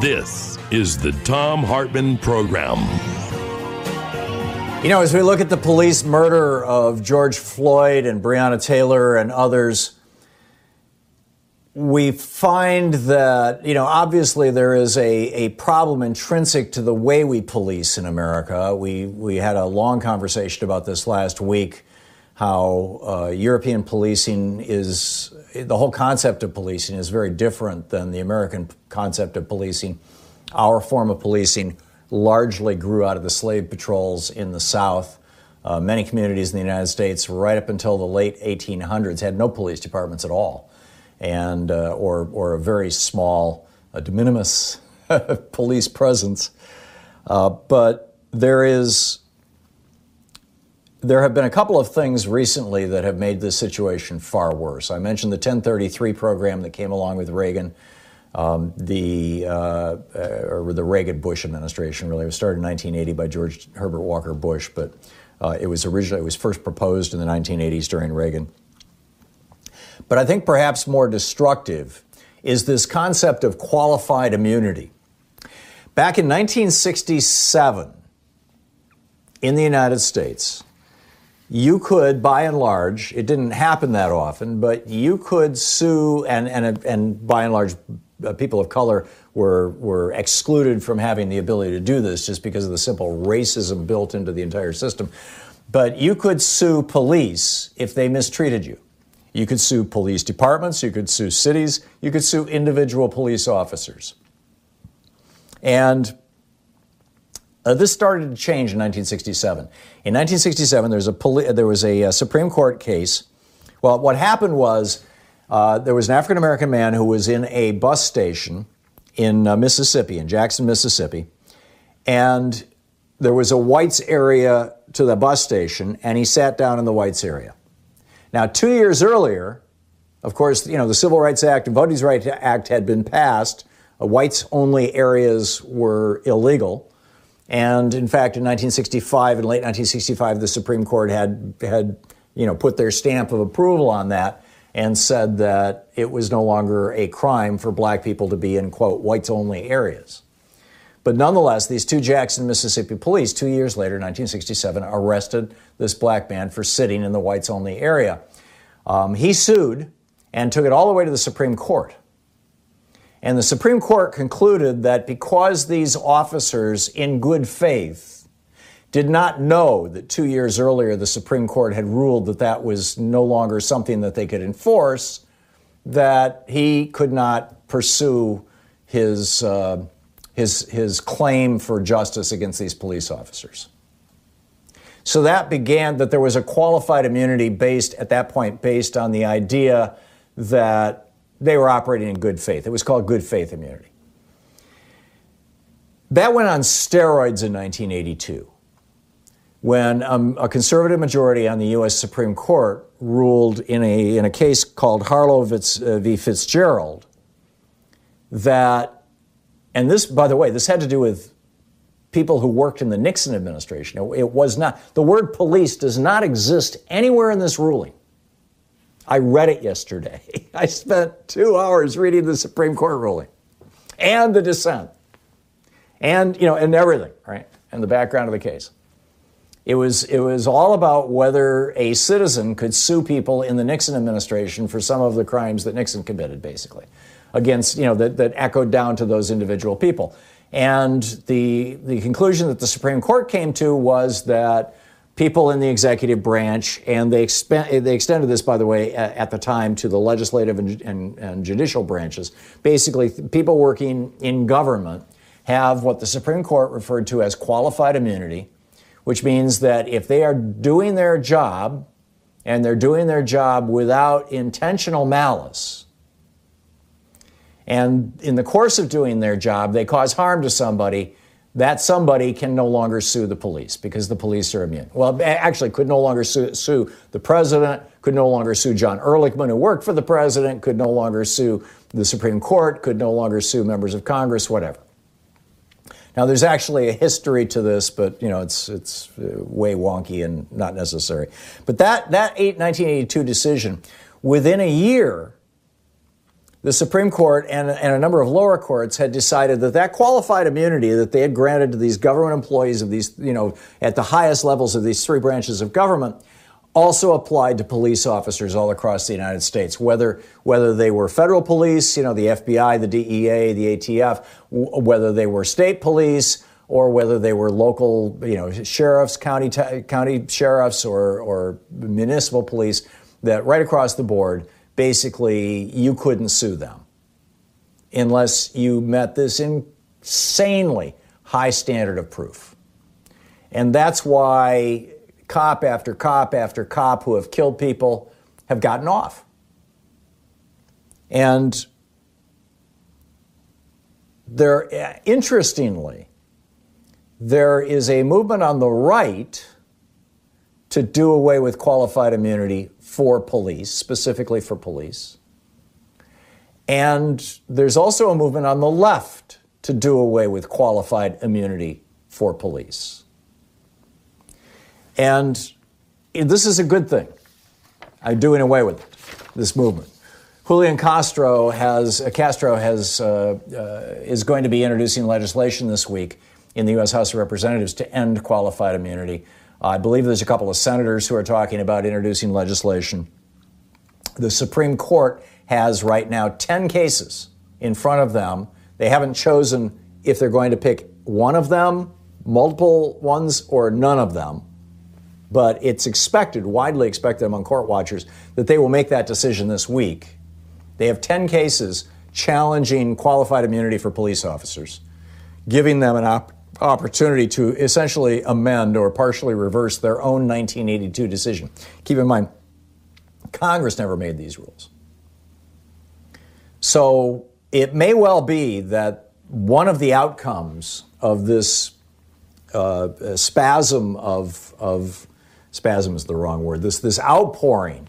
This is the Thom Hartmann Program. You know, as we look at the police murder of George Floyd and Breonna Taylor and others, we find that, you know, obviously there is a, a problem intrinsic to the way we police in America. We, we had a long conversation about this last week how uh, European policing is, the whole concept of policing is very different than the American concept of policing. Our form of policing largely grew out of the slave patrols in the South. Uh, many communities in the United States, right up until the late 1800s, had no police departments at all, and uh, or or a very small, uh, de minimis police presence. Uh, but there is there have been a couple of things recently that have made this situation far worse. I mentioned the 1033 program that came along with Reagan, um, the uh, uh, or the Reagan Bush administration. Really, it was started in 1980 by George Herbert Walker Bush, but uh, it was originally it was first proposed in the 1980s during Reagan. But I think perhaps more destructive is this concept of qualified immunity. Back in 1967, in the United States, you could, by and large, it didn't happen that often, but you could sue, and, and, and by and large, uh, people of color were, were excluded from having the ability to do this just because of the simple racism built into the entire system. But you could sue police if they mistreated you. You could sue police departments, you could sue cities, you could sue individual police officers. And uh, this started to change in 1967. In 1967, there was a, poli- there was a, a, uh, Supreme Court case. Well, what happened was uh, there was an African American man who was in a bus station in uh, Mississippi, in Jackson, Mississippi, and there was a whites area to the bus station, and he sat down in the whites area. Now, two years earlier, of course, you know the Civil Rights Act and Voting Rights Act had been passed. Uh, whites only areas were illegal. And in fact, in 1965, in late 1965, the Supreme Court had had you know put their stamp of approval on that and said that it was no longer a crime for black people to be in quote whites only areas. But nonetheless, these two Jackson, Mississippi police, two years later, 1967, arrested this black man for sitting in the whites only area. Um, he sued and took it all the way to the Supreme Court. And the Supreme Court concluded that because these officers, in good faith, did not know that two years earlier the Supreme Court had ruled that that was no longer something that they could enforce, that he could not pursue his, uh, his, his claim for justice against these police officers. So that began that there was a qualified immunity based, at that point, based on the idea that they were operating in good faith. It was called good faith immunity. That went on steroids in 1982 when um, a conservative majority on the U.S. Supreme Court ruled in a, in a case called Harlow uh, v. Fitzgerald that, and this, by the way, this had to do with people who worked in the Nixon administration. It, it was not, the word police does not exist anywhere in this ruling. I read it yesterday. I spent two hours reading the Supreme Court ruling and the dissent and, you know, and everything, right? And the background of the case. It was, it was all about whether a citizen could sue people in the Nixon administration for some of the crimes that Nixon committed, basically, against, you know, that, that echoed down to those individual people. And the, the conclusion that the Supreme Court came to was that people in the executive branch, and they, they extended this, by the way, at, at the time to the legislative and, and, and judicial branches. Basically, people working in government have what the Supreme Court referred to as qualified immunity, which means that if they are doing their job and they're doing their job without intentional malice, and in the course of doing their job, they cause harm to somebody, that somebody can no longer sue the police because the police are immune. Well, actually, could no longer sue, sue, the president, could no longer sue John Ehrlichman, who worked for the president, could no longer sue the Supreme Court, could no longer sue members of Congress, whatever. Now, there's actually a history to this, but you know it's it's uh, way wonky and not necessary. But that that 1982 decision, within a year, the Supreme Court and, and, a number of lower courts had decided that that qualified immunity that they had granted to these government employees of these, you know, at the highest levels of these three branches of government also applied to police officers all across the United States, whether, whether they were federal police, you know, the FBI, the DEA, the ATF, w- whether they were state police, or whether they were local, you know, sheriffs, county, t- county sheriffs, or, or municipal police, that right across the board, basically you couldn't sue them unless you met this insanely high standard of proof. And that's why cop after cop after cop who have killed people have gotten off. And there, interestingly, there is a movement on the right to do away with qualified immunity for police, specifically for police. And there's also a movement on the left to do away with qualified immunity for police. And this is a good thing. I'm doing away with it, this movement. Julian Castro has uh, Castro has uh, uh, is going to be introducing legislation this week in the U.S. House of Representatives to end qualified immunity I believe there's a couple of senators who are talking about introducing legislation. The Supreme Court has right now 10 cases in front of them. They haven't chosen if they're going to pick one of them, multiple ones, or none of them. But it's expected, widely expected among court watchers, that they will make that decision this week. They have 10 cases challenging qualified immunity for police officers, giving them an opportunity opportunity to essentially amend or partially reverse their own 1982 decision. Keep in mind, Congress never made these rules. So it may well be that one of the outcomes of this uh, spasm of, of spasm is the wrong word, this, this outpouring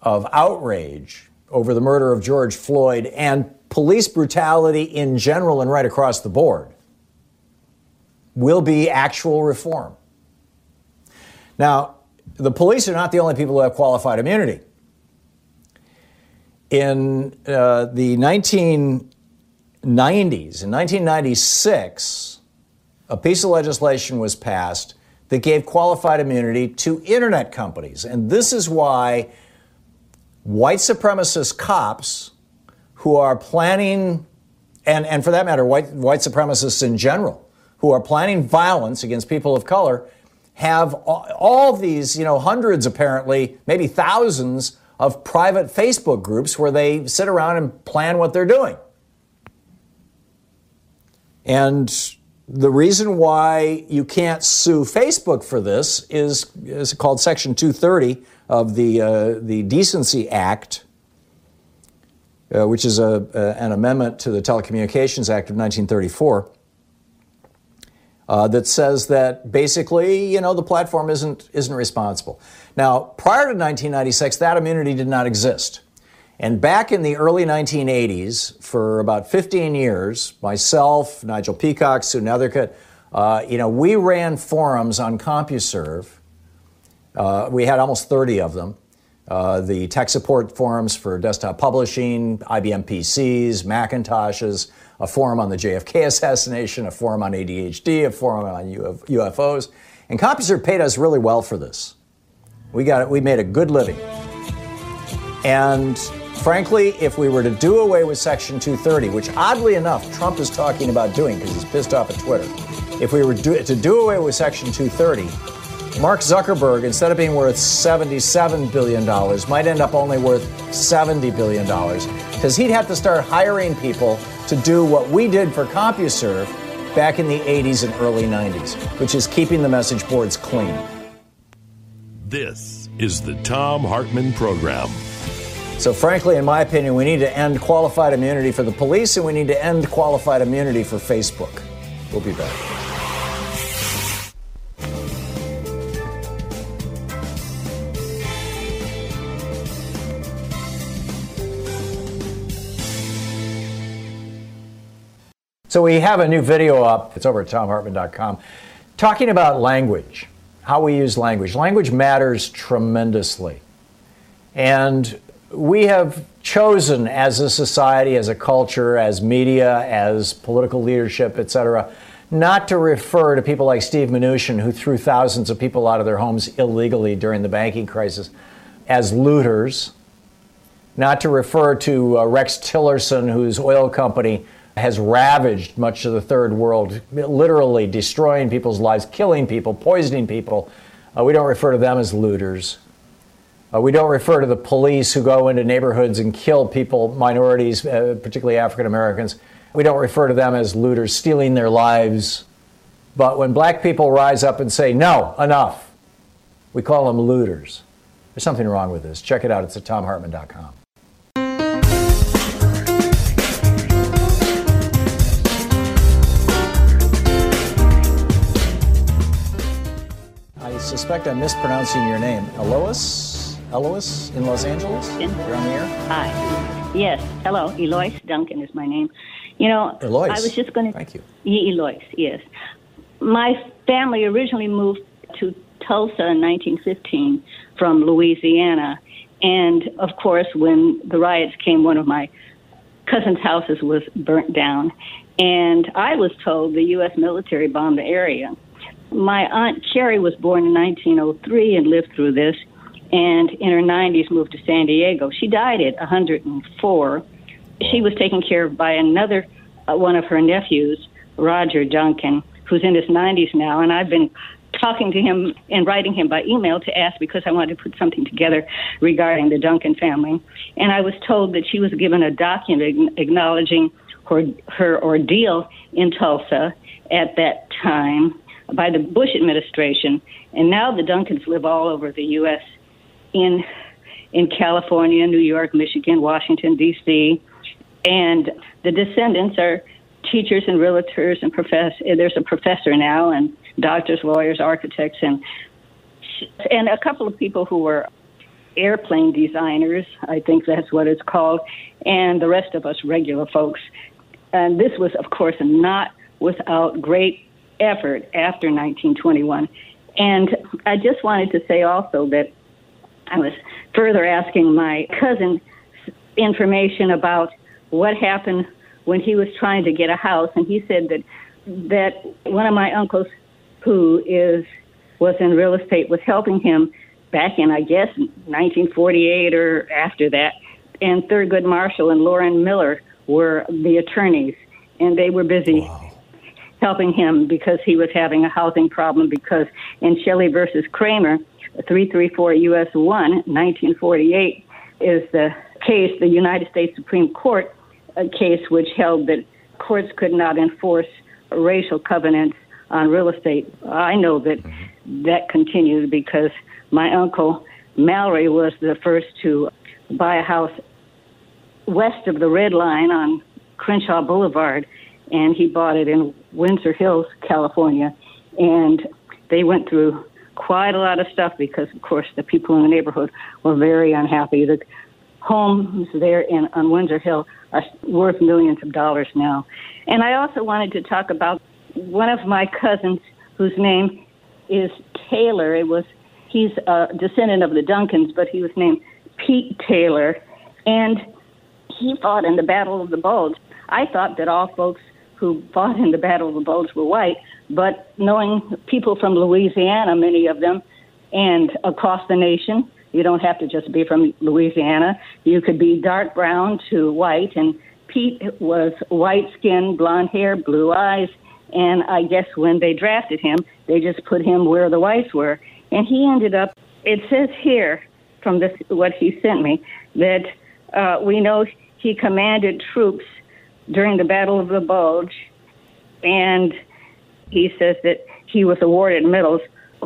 of outrage over the murder of George Floyd and police brutality in general and right across the board will be actual reform. Now, the police are not the only people who have qualified immunity. In uh, the 1990s, in 1996, a piece of legislation was passed that gave qualified immunity to internet companies. And this is why white supremacist cops who are planning, and, and for that matter, white, white supremacists in general, who are planning violence against people of color have all these, you know, hundreds apparently, maybe thousands of private Facebook groups where they sit around and plan what they're doing. And the reason why you can't sue Facebook for this is, is called Section 230 of the, uh, the Decency Act, uh, which is a, a, an amendment to the Telecommunications Act of 1934 uh, that says that basically, you know, the platform isn't isn't responsible. Now, prior to 1996, that immunity did not exist. And back in the early 1980s, for about 15 years, myself, Nigel Peacock, Sue Nethercutt, uh, you know, we ran forums on CompuServe. Uh, we had almost 30 of them. Uh, the tech support forums for desktop publishing, IBM PCs, Macintoshes, a forum on the JFK assassination, a forum on ADHD, a forum on UFOs. And CompuServe paid us really well for this. We got it. We made a good living. And frankly, if we were to do away with Section 230, which oddly enough Trump is talking about doing because he's pissed off at Twitter, if we were do, to do away with Section 230, Mark Zuckerberg, instead of being worth $77 billion, might end up only worth $70 billion because he'd have to start hiring people to do what we did for CompuServe back in the 80s and early 90s, which is keeping the message boards clean. This is the Thom Hartmann Program. So, frankly, in my opinion, we need to end qualified immunity for the police and we need to end qualified immunity for Facebook. We'll be back. So, we have a new video up. It's over at thomhartmann.com talking about language, how we use language. Language matters tremendously. And we have chosen as a society, as a culture, as media, as political leadership, et cetera, not to refer to people like Steve Mnuchin, who threw thousands of people out of their homes illegally during the banking crisis, as looters, not to refer to uh, Rex Tillerson, whose oil company has ravaged much of the third world, literally destroying people's lives, killing people, poisoning people. Uh, we don't refer to them as looters. Uh, we don't refer to the police who go into neighborhoods and kill people, minorities, uh, particularly African Americans. We don't refer to them as looters, stealing their lives. But when black people rise up and say, no, enough, we call them looters. There's something wrong with this. Check it out. It's at thomhartmann.com. suspect I'm mispronouncing your name. Elois? Elois in Los Angeles? You're on the air? Hi. Yes. Hello. Eloise Duncan is my name. You know, Eloise. I was just going to. Thank you. Eloise, yes. My family originally moved to Tulsa in 1915 from Louisiana. And of course, when the riots came, one of my cousin's houses was burnt down. And I was told the U.S. military bombed the area. My aunt Cherry was born in 1903 and lived through this and in her 90s moved to San Diego. She died at 104. She was taken care of by another uh, one of her nephews, Roger Duncan, who's in his 90s now, and I've been talking to him and writing him by email to ask because I wanted to put something together regarding the Duncan family. And I was told that she was given a document acknowledging her, her ordeal in Tulsa at that time by the Bush administration. And now the Duncans live all over the U.S in in California, New York, Michigan, Washington D.C., and the descendants are teachers and realtors and profess. There's a professor now, and doctors, lawyers, architects, and and a couple of people who were airplane designers. I think that's what it's called, and the rest of us regular folks. And this was, of course, not without great effort after 1921. And I just wanted to say also that I was further asking my cousin information about what happened when he was trying to get a house, and he said that that one of my uncles, who is was in real estate, was helping him back in I guess 1948 or after that, and Thurgood Marshall and Loren Miller were the attorneys, and they were busy. Wow. Helping him because he was having a housing problem. Because in Shelley versus Kraemer, 334 U.S. 1, 1948, is the case, the United States Supreme Court uh, case, which held that courts could not enforce racial covenants on real estate. I know that mm-hmm. that continued because my uncle Mallory was the first to buy a house west of the Red Line on Crenshaw Boulevard, and he bought it in Windsor Hills, California. And they went through quite a lot of stuff because, of course, the people in the neighborhood were very unhappy. The homes there in on Windsor Hill are worth millions of dollars now. And I also wanted to talk about one of my cousins whose name is Taylor. It was he's a descendant of the Duncans, but he was named Pete Taylor, and he fought in the Battle of the Bulge. I thought that all folks who fought in the Battle of the Bulge were white, but knowing people from Louisiana, many of them, and across the nation, you don't have to just be from Louisiana. You could be dark brown to white, and Pete was white skin, blonde hair, blue eyes, and I guess when they drafted him, they just put him where the whites were, and he ended up. It says here from this what he sent me that uh, we know he commanded troops during the Battle of the Bulge, and he says that he was awarded medals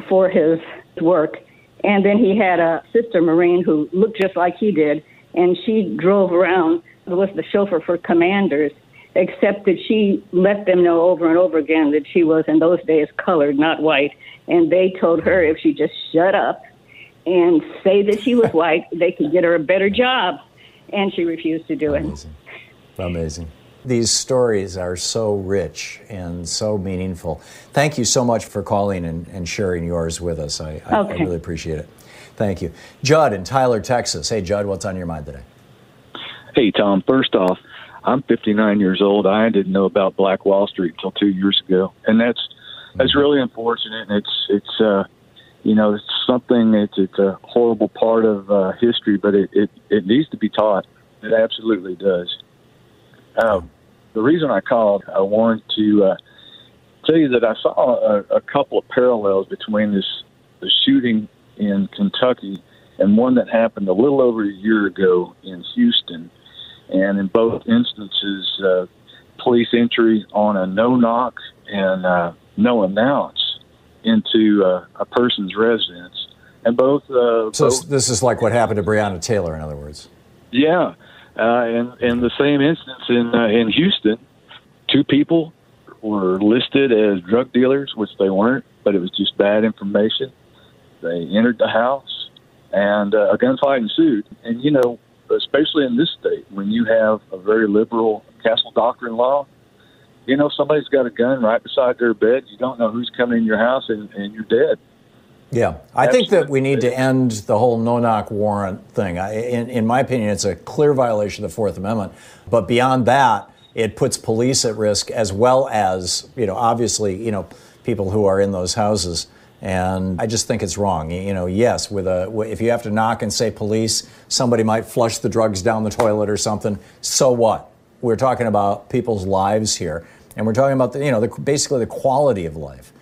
for his work. And then he had a sister Marine who looked just like he did, and she drove around, was the chauffeur for commanders, except that she let them know over and over again that she was, in those days, colored, not white. And they told her if she just shut up and say that she was white, they could get her a better job. And she refused to do Amazing. it. Amazing. These stories are so rich and so meaningful. Thank you so much for calling and, and sharing yours with us. I, I, okay. I really appreciate it. Thank you. Judd in Tyler, Texas. Hey, Judd, what's on your mind today? Hey, Tom. First off, I'm 59 years old. I didn't know about Black Wall Street until two years ago, and that's that's mm-hmm. really unfortunate. And it's it's uh, you know it's something. It's it's a horrible part of uh, history, but it, it it needs to be taught. It absolutely does. Um, the reason I called, I wanted to uh, tell you that I saw a, a couple of parallels between this the shooting in Kentucky and one that happened a little over a year ago in Houston and in both instances, uh, police entry on a no knock and uh, no announce into uh, a person's residence. And both. Uh, so both, this is like what happened to Breonna Taylor, in other words. Yeah, uh, and in the same instance in uh, in Houston, two people were listed as drug dealers, which they weren't, but it was just bad information. They entered the house, and uh, a gunfight ensued. And you know, especially in this state, when you have a very liberal castle doctrine law, you know, somebody's got a gun right beside their bed. You don't know who's coming in your house, and, and you're dead. Yeah, I think that we need to end the whole no knock warrant thing. I, in, in my opinion, it's a clear violation of the Fourth Amendment. But beyond that, it puts police at risk as well as, you know, obviously, you know, people who are in those houses. And I just think it's wrong. You know, yes, with a if you have to knock and say police, somebody might flush the drugs down the toilet or something. So what? We're talking about people's lives here, and we're talking about the, you know the, basically the quality of life.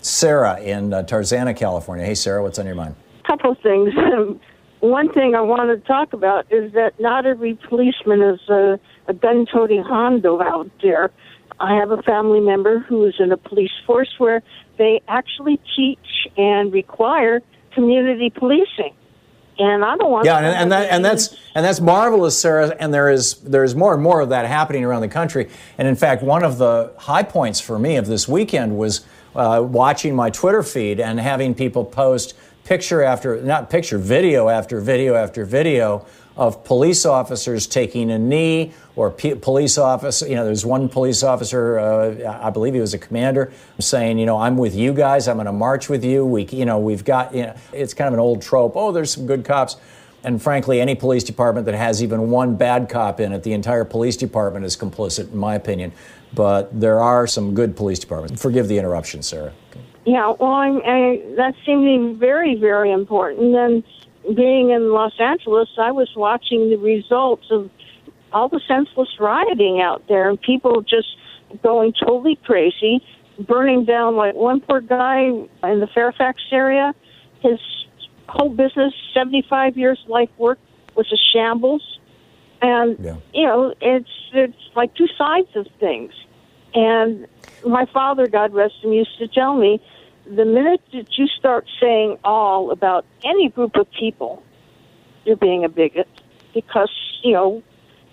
Sarah in uh, Tarzana, California. Hey, Sarah, what's on your mind? A couple of things. One thing I wanted to talk about is that not every policeman is a, a gun-toting hondo out there. I have a family member who is in a police force where they actually teach and require community policing. And I don't want. Yeah, and, and that and that's and that's marvelous, Sarah. And there is there is more and more of that happening around the country. And in fact, one of the high points for me of this weekend was uh, watching my Twitter feed and having people post picture after not picture video after video after video of police officers taking a knee or p- police officer. You know, there's one police officer, uh, I believe he was a commander, saying, you know, I'm with you guys. I'm going to march with you. We, you know, we've got, you know, it's kind of an old trope. Oh, there's some good cops. And frankly, any police department that has even one bad cop in it, the entire police department is complicit, in my opinion. But there are some good police departments. Forgive the interruption, Sarah. Yeah, well, I'm, I, that seemed to be very, very important. And being in Los Angeles, I was watching the results of all the senseless rioting out there and people just going totally crazy, burning down like one poor guy in the Fairfax area. His whole business, 75 years life work, was a shambles. And, yeah. you know, it's, it's like two sides of things. And my father, God rest him, used to tell me the minute that you start saying all about any group of people, you're being a bigot because, you know,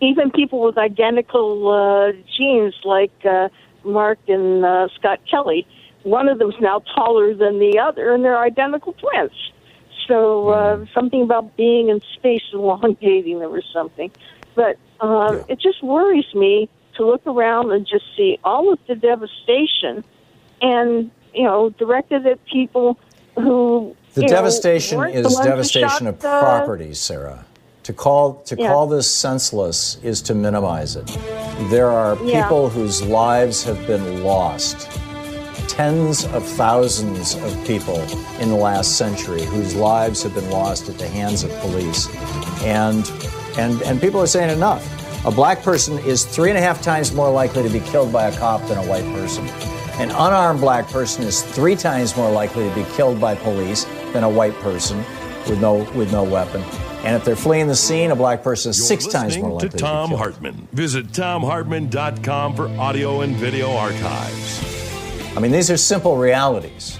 even people with identical uh, genes like uh, Mark and uh, Scott Kelly, one of them's now taller than the other, and they're identical twins. So uh, mm-hmm. something about being in space elongating them or something. But uh, yeah. it just worries me to look around and just see all of the devastation and you know, directed at people who. The devastation know, is devastation of property, Sarah. To call to Yeah. call this senseless is to minimize it. There are Yeah. people whose lives have been lost. Tens of thousands of people in the last century whose lives have been lost at the hands of police. And and and people are saying enough. A black person is three and a half times more likely to be killed by a cop than a white person. An unarmed black person is three times more likely to be killed by police than a white person with no with no weapon. And if they're fleeing the scene, a black person is You're six times more likely to to, Tom be killed. Hartman. Visit thomhartmann.com for audio and video archives. I mean, these are simple realities.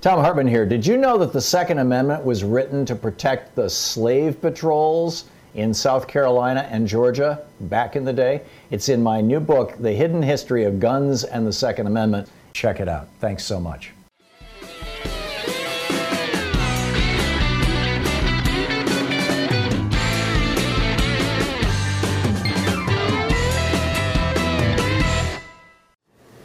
Thom Hartmann here. Did you know that the Second Amendment was written to protect the slave patrols in South Carolina and Georgia back in the day? It's in my new book, The Hidden History of Guns and the Second Amendment. Check it out. Thanks so much.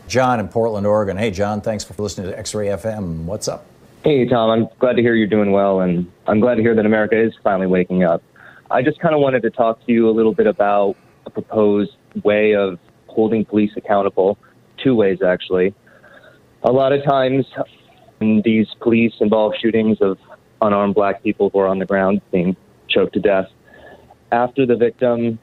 John in Portland, Oregon. Hey, John, thanks for listening to X Ray FM. What's up? Hey, Tom, I'm glad to hear you're doing well, and I'm glad to hear that America is finally waking up. I just kind of wanted to talk to you a little bit about a proposed way of holding police accountable. Two ways, actually. A lot of times, these police involve shootings of unarmed black people who are on the ground being choked to death. After the victim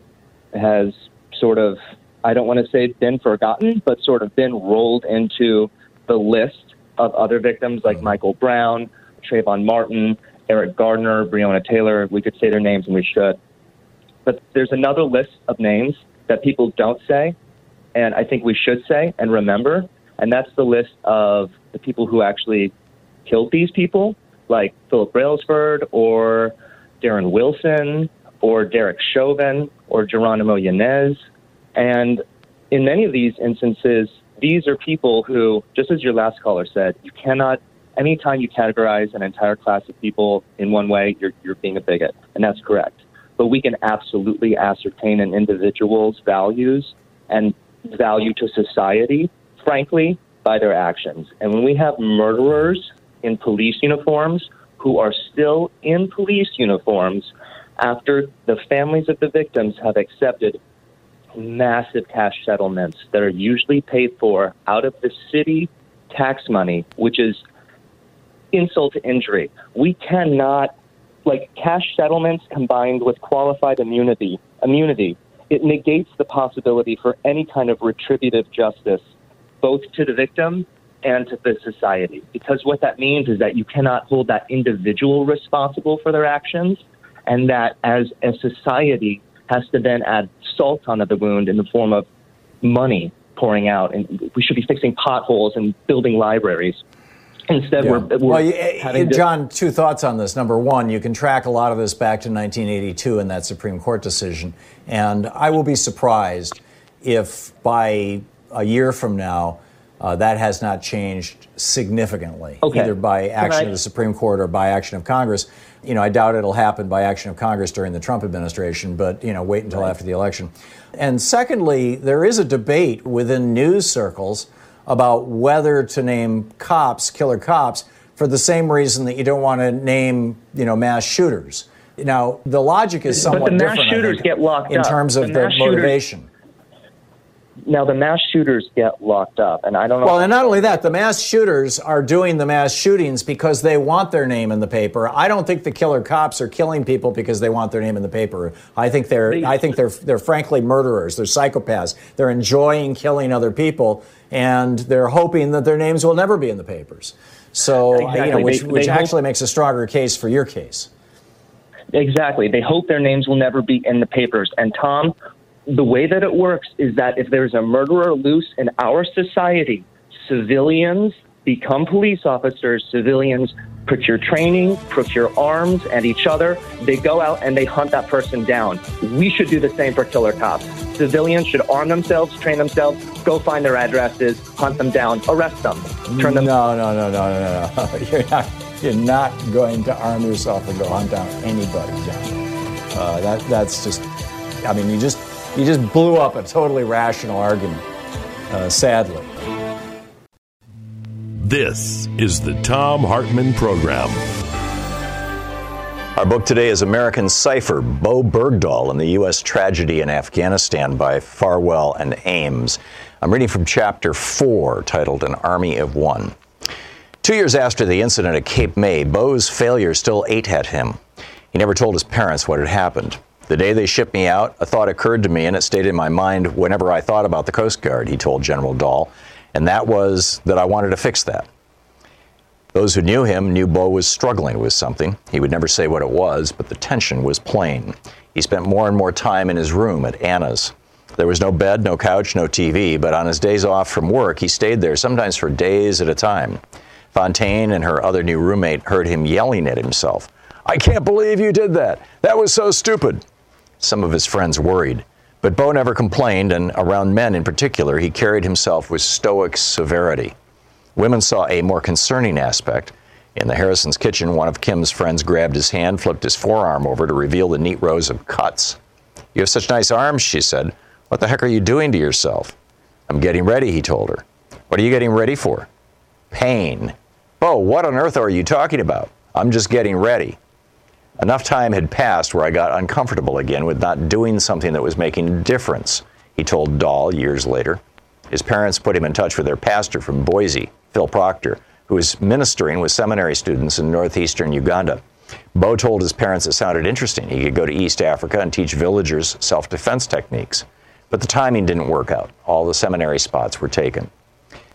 has sort of, I don't want to say been forgotten, but sort of been rolled into the list of other victims like mm-hmm. Michael Brown, Trayvon Martin, Eric Gardner, Breonna Taylor. We could say their names and we should. But there's another list of names that people don't say, and I think we should say and remember, and that's the list of the people who actually killed these people, like Philip Brailsford or Darren Wilson or Derek Chauvin or Jeronimo Yanez. And in many of these instances, these are people who, just as your last caller said, you cannot, anytime you categorize an entire class of people in one way, you're, you're being a bigot. And that's correct. But we can absolutely ascertain an individual's values and value to society, frankly, by their actions. And when we have murderers in police uniforms who are still in police uniforms after the families of the victims have accepted massive cash settlements that are usually paid for out of the city tax money, which is insult to injury. We cannot, like cash settlements combined with qualified immunity, immunity, it negates the possibility for any kind of retributive justice both to the victim and to the society. Because what that means is that you cannot hold that individual responsible for their actions, and that as a society has to then add salt onto the wound in the form of money pouring out. And we should be fixing potholes and building libraries. Instead, yeah. we're, we're well, you, John, two thoughts on this. Number one, you can track a lot of this back to 1982 and that Supreme Court decision. And I will be surprised if by a year from now, uh, that has not changed significantly, okay. either by action I... of the Supreme Court or by action of Congress. You know, I doubt it'll happen by action of Congress during the Trump administration, but, you know, wait until right. after the election. And secondly, there is a debate within news circles about whether to name cops, killer cops, for the same reason that you don't want to name, you know, mass shooters. Now, the logic is somewhat but the mass different shooters think, get locked in up. terms of the, the motivation. Shooters, now the mass shooters get locked up, and I don't know. Well, and not only that, the mass shooters are doing the mass shootings because they want their name in the paper. I don't think the killer cops are killing people because they want their name in the paper. I think they're, I think they're, they're frankly murderers. They're psychopaths. They're enjoying killing other people, and they're hoping that their names will never be in the papers. So, exactly. you know, which, they, which they actually hope- makes a stronger case for your case. Exactly. They hope their names will never be in the papers. And Tom, the way that it works is that if there's a murderer loose in our society, civilians become police officers, civilians procure training, procure arms and each other. They go out and they hunt that person down. We should do the same for killer cops. Civilians should arm themselves, train themselves, go find their addresses, hunt them down, arrest them, turn them. No, no, no, no, no, no. You're not. You're not going to arm yourself and go hunt down anybody. Uh, that that's just. I mean, you just you just blew up a totally rational argument, uh, sadly. This is the Thom Hartmann Program. Our book today is American Cipher Bowe Bergdahl and the U.S. Tragedy in Afghanistan by Farwell and Ames. I'm reading from chapter 4, titled An Army of One. Two years after the incident at Cape May, Bowe's failure still ate at him. He never told his parents what had happened. The day they shipped me out, a thought occurred to me and it stayed in my mind whenever I thought about the Coast Guard, he told General Dahl, and that was that I wanted to fix that. Those who knew him knew Bowe was struggling with something. He would never say what it was, but the tension was plain. He spent more and more time in his room at Anna's. There was no bed, no couch, no TV, but on his days off from work, he stayed there, sometimes for days at a time. Fontaine and her other new roommate heard him yelling at himself. I can't believe you did that. That was so stupid. Some of his friends worried. But Bowe never complained, and around men in particular, he carried himself with stoic severity. Women saw a more concerning aspect. In the Harrison's kitchen, one of Kim's friends grabbed his hand, flipped his forearm over to reveal the neat rows of cuts. You have such nice arms, she said. What the heck are you doing to yourself? I'm getting ready, he told her. What are you getting ready for? Pain. Bowe, what on earth are you talking about? I'm just getting ready. Enough time had passed where I got uncomfortable again with not doing something that was making a difference, he told Dahl years later. His parents put him in touch with their pastor from Boise, Phil Proctor, who was ministering with seminary students in northeastern Uganda. Bowe told his parents it sounded interesting. He could go to East Africa and teach villagers self defense techniques. But the timing didn't work out. All the seminary spots were taken.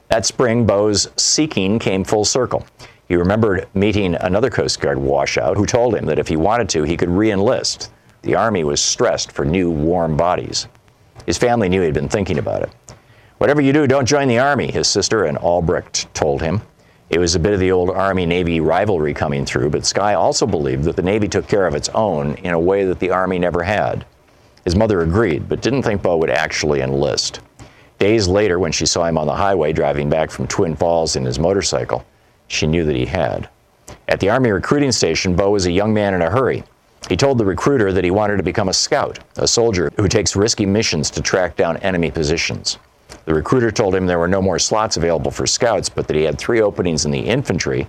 That spring, Bowe's seeking came full circle. He remembered meeting another Coast Guard washout who told him that if he wanted to, he could re enlist. The Army was stressed for new, warm bodies. His family knew he'd been thinking about it. Whatever you do, don't join the Army, his sister and Albrecht told him. It was a bit of the old Army Navy rivalry coming through, but Sky also believed that the Navy took care of its own in a way that the Army never had. His mother agreed, but didn't think Bowe would actually enlist. Days later, when she saw him on the highway driving back from Twin Falls in his motorcycle, she knew that he had. At the Army recruiting station, Bowe was a young man in a hurry. He told the recruiter that he wanted to become a scout, a soldier who takes risky missions to track down enemy positions. The recruiter told him there were no more slots available for scouts, but that he had three openings in the infantry,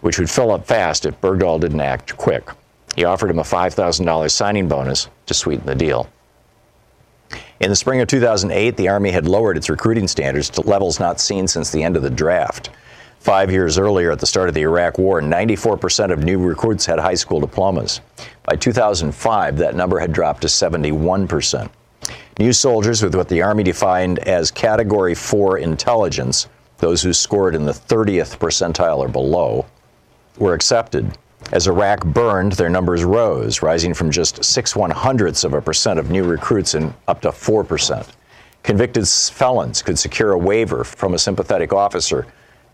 which would fill up fast if Bergdahl didn't act quick. He offered him a $5,000 signing bonus to sweeten the deal. In the spring of 2008, the Army had lowered its recruiting standards to levels not seen since the end of the draft. Five years earlier, at the start of the Iraq War, 94% of new recruits had high school diplomas. By 2005, that number had dropped to 71%. New soldiers with what the Army defined as Category 4 intelligence, those who scored in the 30th percentile or below, were accepted. As Iraq burned, their numbers rose, rising from just 6 one hundredths of a percent of new recruits and up to 4%. Convicted felons could secure a waiver from a sympathetic officer,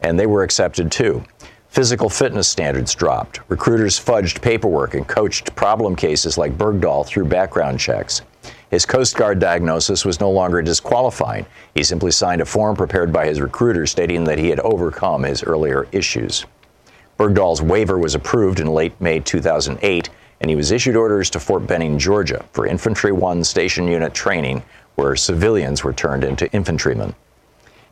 and they were accepted too. Physical fitness standards dropped. Recruiters fudged paperwork and coached problem cases like Bergdahl through background checks. His Coast Guard diagnosis was no longer disqualifying. He simply signed a form prepared by his recruiter stating that he had overcome his earlier issues. Bergdahl's waiver was approved in late May 2008, and he was issued orders to Fort Benning, Georgia, for Infantry 1 Station Unit training, where civilians were turned into infantrymen.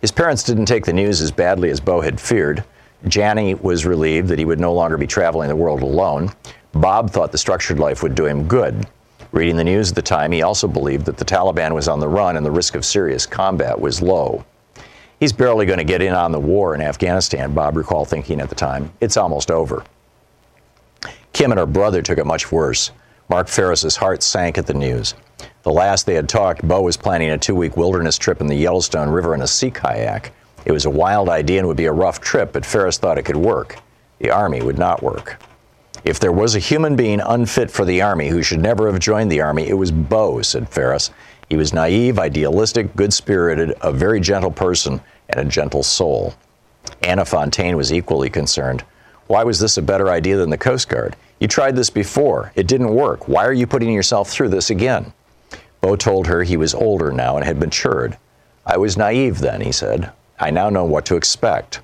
His parents didn't take the news as badly as Bowe had feared. Jani was relieved that he would no longer be traveling the world alone. Bob thought the structured life would do him good. Reading the news at the time, he also believed that the Taliban was on the run and the risk of serious combat was low. He's barely going to get in on the war in Afghanistan, Bob recalled thinking at the time. It's almost over. Kim and her brother took it much worse. Mark Ferris's heart sank at the news. The last they had talked, Bowe was planning a two week wilderness trip in the Yellowstone River in a sea kayak. It was a wild idea and would be a rough trip, but Ferris thought it could work. The Army would not work. If there was a human being unfit for the Army who should never have joined the Army, it was Bowe, said Ferris. He was naive, idealistic, good spirited, a very gentle person, and a gentle soul. Anna Fontaine was equally concerned. Why was this a better idea than the Coast Guard? You tried this before. It didn't work. Why are you putting yourself through this again? Bowe told her he was older now and had matured. I was naive then, he said. I now know what to expect.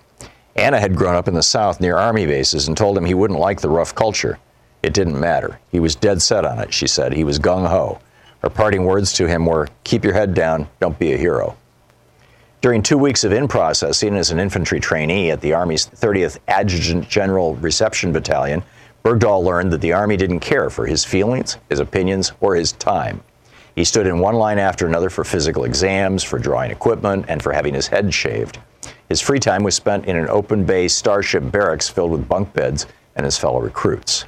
Anna had grown up in the South near Army bases and told him he wouldn't like the rough culture. It didn't matter. He was dead set on it, she said. He was gung ho. Her parting words to him were Keep your head down, don't be a hero. During two weeks of in processing as an infantry trainee at the Army's 30th Adjutant General Reception Battalion, Bergdahl learned that the Army didn't care for his feelings, his opinions, or his time. He stood in one line after another for physical exams, for drawing equipment, and for having his head shaved. His free time was spent in an open bay starship barracks filled with bunk beds and his fellow recruits.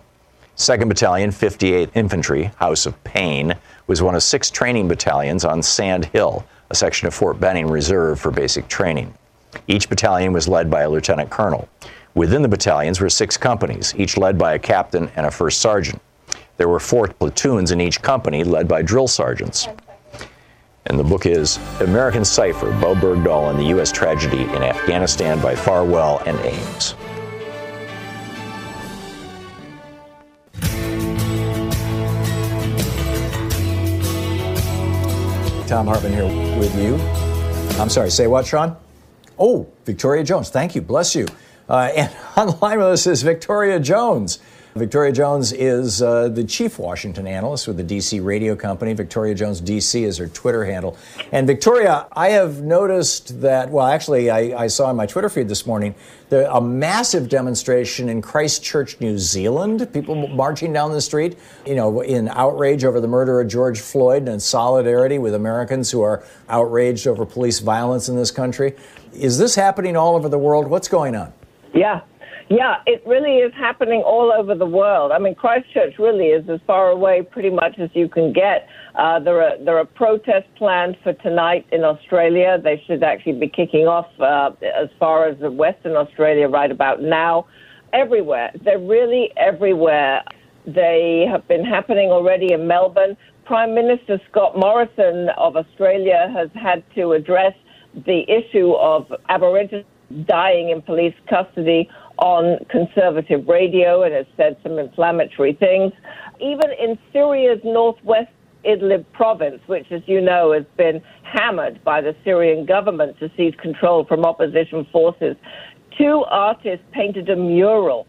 2nd Battalion, 58th Infantry, House of Pain, was one of six training battalions on Sand Hill, a section of Fort Benning reserved for basic training. Each battalion was led by a lieutenant colonel. Within the battalions were six companies, each led by a captain and a first sergeant. There were four platoons in each company, led by drill sergeants. And the book is American Cipher Bowe Bergdahl and the U.S. Tragedy in Afghanistan by Farwell and Ames. Thom Hartmann here with you. I'm sorry, say what, Sean? Oh, Victoria Jones. Thank you. Bless you. Uh, and online with us is Victoria Jones. Victoria Jones is uh, the chief Washington analyst with the DC radio company. Victoria Jones DC is her Twitter handle. And Victoria, I have noticed that, well, actually, I, I saw in my Twitter feed this morning a massive demonstration in Christchurch, New Zealand. People marching down the street, you know, in outrage over the murder of George Floyd and in solidarity with Americans who are outraged over police violence in this country. Is this happening all over the world? What's going on? Yeah, yeah, it really is happening all over the world. I mean, Christchurch really is as far away pretty much as you can get. Uh, there are there are protests planned for tonight in Australia. They should actually be kicking off uh, as far as Western Australia right about now. Everywhere, they're really everywhere. They have been happening already in Melbourne. Prime Minister Scott Morrison of Australia has had to address the issue of Aboriginals dying in police custody on conservative radio and has said some inflammatory things. Even in Syria's northwest Idlib province, which, as you know, has been hammered by the Syrian government to seize control from opposition forces, two artists painted a mural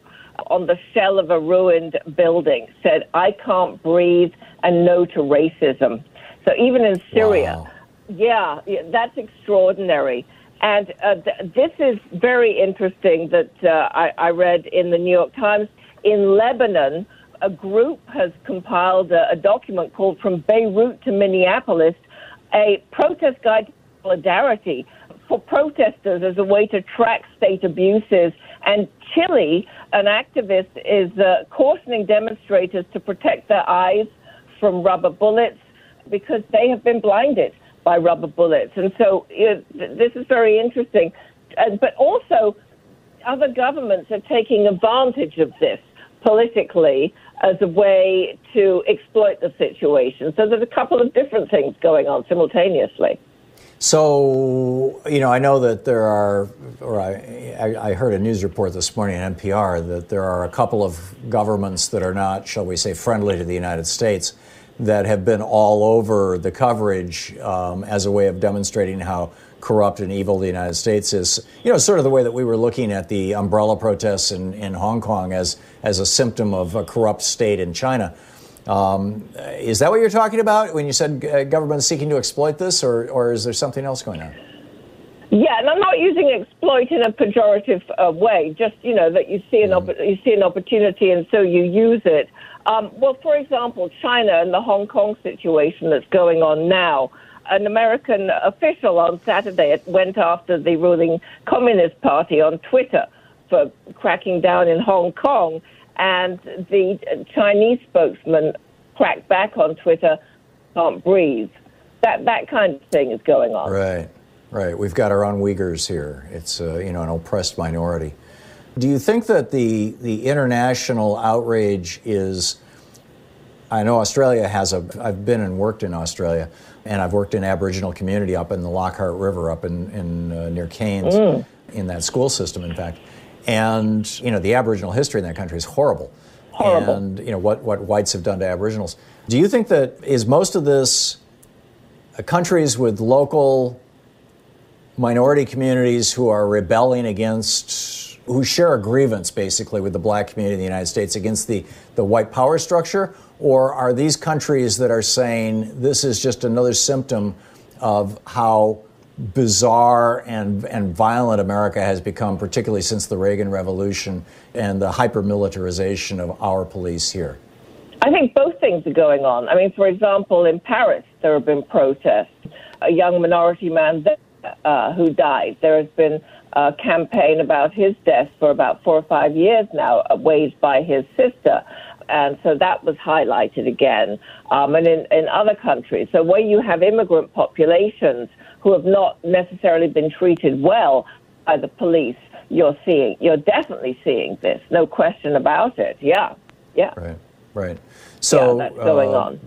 on the shell of a ruined building, said, I can't breathe and no to racism. So even in Syria, wow. yeah, yeah, that's extraordinary. And uh, th- this is very interesting that uh, I-, I, read in the New York Times. In Lebanon, a group has compiled a, a document called From Beirut to Minneapolis, a protest guide to solidarity for protesters as a way to track state abuses. And Chile, an activist, is uh, cautioning demonstrators to protect their eyes from rubber bullets because they have been blinded by rubber bullets. And so you know, th- this is very interesting. But also, other governments are taking advantage of this politically as a way to exploit the situation. So there's a couple of different things going on simultaneously. So, you know, I know that there are, or I, I heard a news report this morning on NPR that there are a couple of governments that are not, shall we say, friendly to the United States that have been all over the coverage um, as a way of demonstrating how corrupt and evil the United States is. You know, sort of the way that we were looking at the umbrella protests in, in Hong Kong as, as a symptom of a corrupt state in China. Um, is that what you're talking about when you said uh, government seeking to exploit this, or, or is there something else going on? Yeah, and I'm not using exploit in a pejorative uh, way. Just you know that you see an op- you see an opportunity, and so you use it. Um, well, for example, China and the Hong Kong situation that's going on now. An American official on Saturday went after the ruling Communist Party on Twitter for cracking down in Hong Kong and the Chinese spokesman cracked back on Twitter, can't breathe. That that kind of thing is going on. Right, right. We've got our own Uyghurs here. It's uh, you know an oppressed minority. Do you think that the the international outrage is? I know Australia has a. I've been and worked in Australia, and I've worked in Aboriginal community up in the Lockhart River, up in, in uh, near Cairns, mm. in that school system, in fact. And you know, the Aboriginal history in that country is horrible. Horrible. And you know what, what whites have done to Aboriginals. Do you think that is most of this uh, countries with local minority communities who are rebelling against, who share a grievance basically with the black community in the United States against the, the white power structure? Or are these countries that are saying this is just another symptom of how bizarre and, and violent America has become, particularly since the Reagan Revolution and the hyper militarization of our police here? I think both things are going on. I mean, for example, in Paris, there have been protests. A young minority man there, uh, who died. There has been a campaign about his death for about four or five years now, uh, waged by his sister. And so that was highlighted again. Um, and in, in other countries, so where you have immigrant populations who have not necessarily been treated well by the police, you're seeing, you're definitely seeing this, no question about it. Yeah, yeah. Right, right. So yeah, that's going uh, on.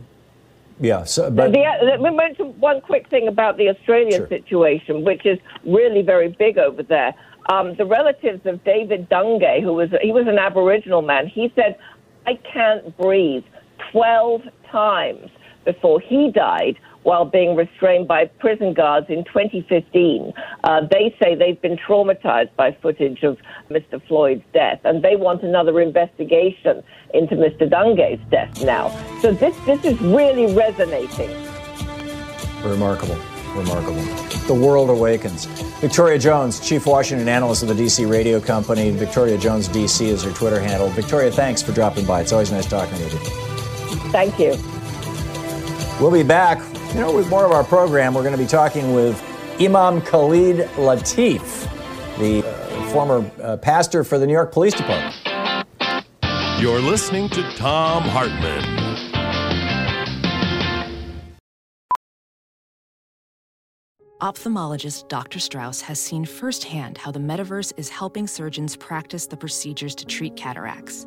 Yeah, so, but the, the, let me mention one quick thing about the Australian Sure. situation, which is really very big over there. Um, the relatives of David Dungay, who was he was an Aboriginal man, he said, "I can't breathe." Twelve times before he died while being restrained by prison guards in 2015. Uh, they say they've been traumatized by footage of Mr. Floyd's death, and they want another investigation into Mr. Dungay's death now. So this this is really resonating. Remarkable. Remarkable. The world awakens. Victoria Jones, Chief Washington Analyst of the DC Radio Company. Victoria Jones DC is her Twitter handle. Victoria, thanks for dropping by. It's always nice talking with you. Thank you. We'll be back, you know, with more of our program. We're going to be talking with Imam Khalid Latif, the uh, former uh, pastor for the New York Police Department. You're listening to Thom Hartmann. Ophthalmologist Dr. Strauss has seen firsthand how the metaverse is helping surgeons practice the procedures to treat cataracts.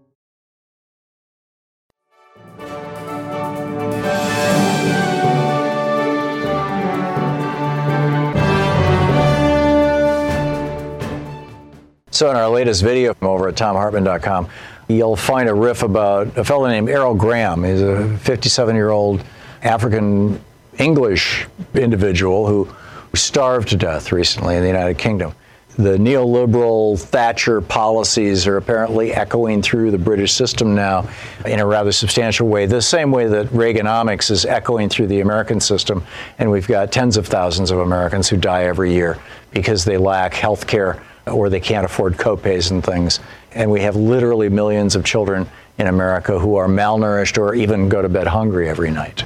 So, in our latest video over at thomhartmann.com, you'll find a riff about a fellow named Errol Graham. He's a 57 year old African English individual who starved to death recently in the United Kingdom. The neoliberal Thatcher policies are apparently echoing through the British system now in a rather substantial way, the same way that Reaganomics is echoing through the American system. And we've got tens of thousands of Americans who die every year because they lack health care or they can't afford copays and things. And we have literally millions of children in America who are malnourished or even go to bed hungry every night.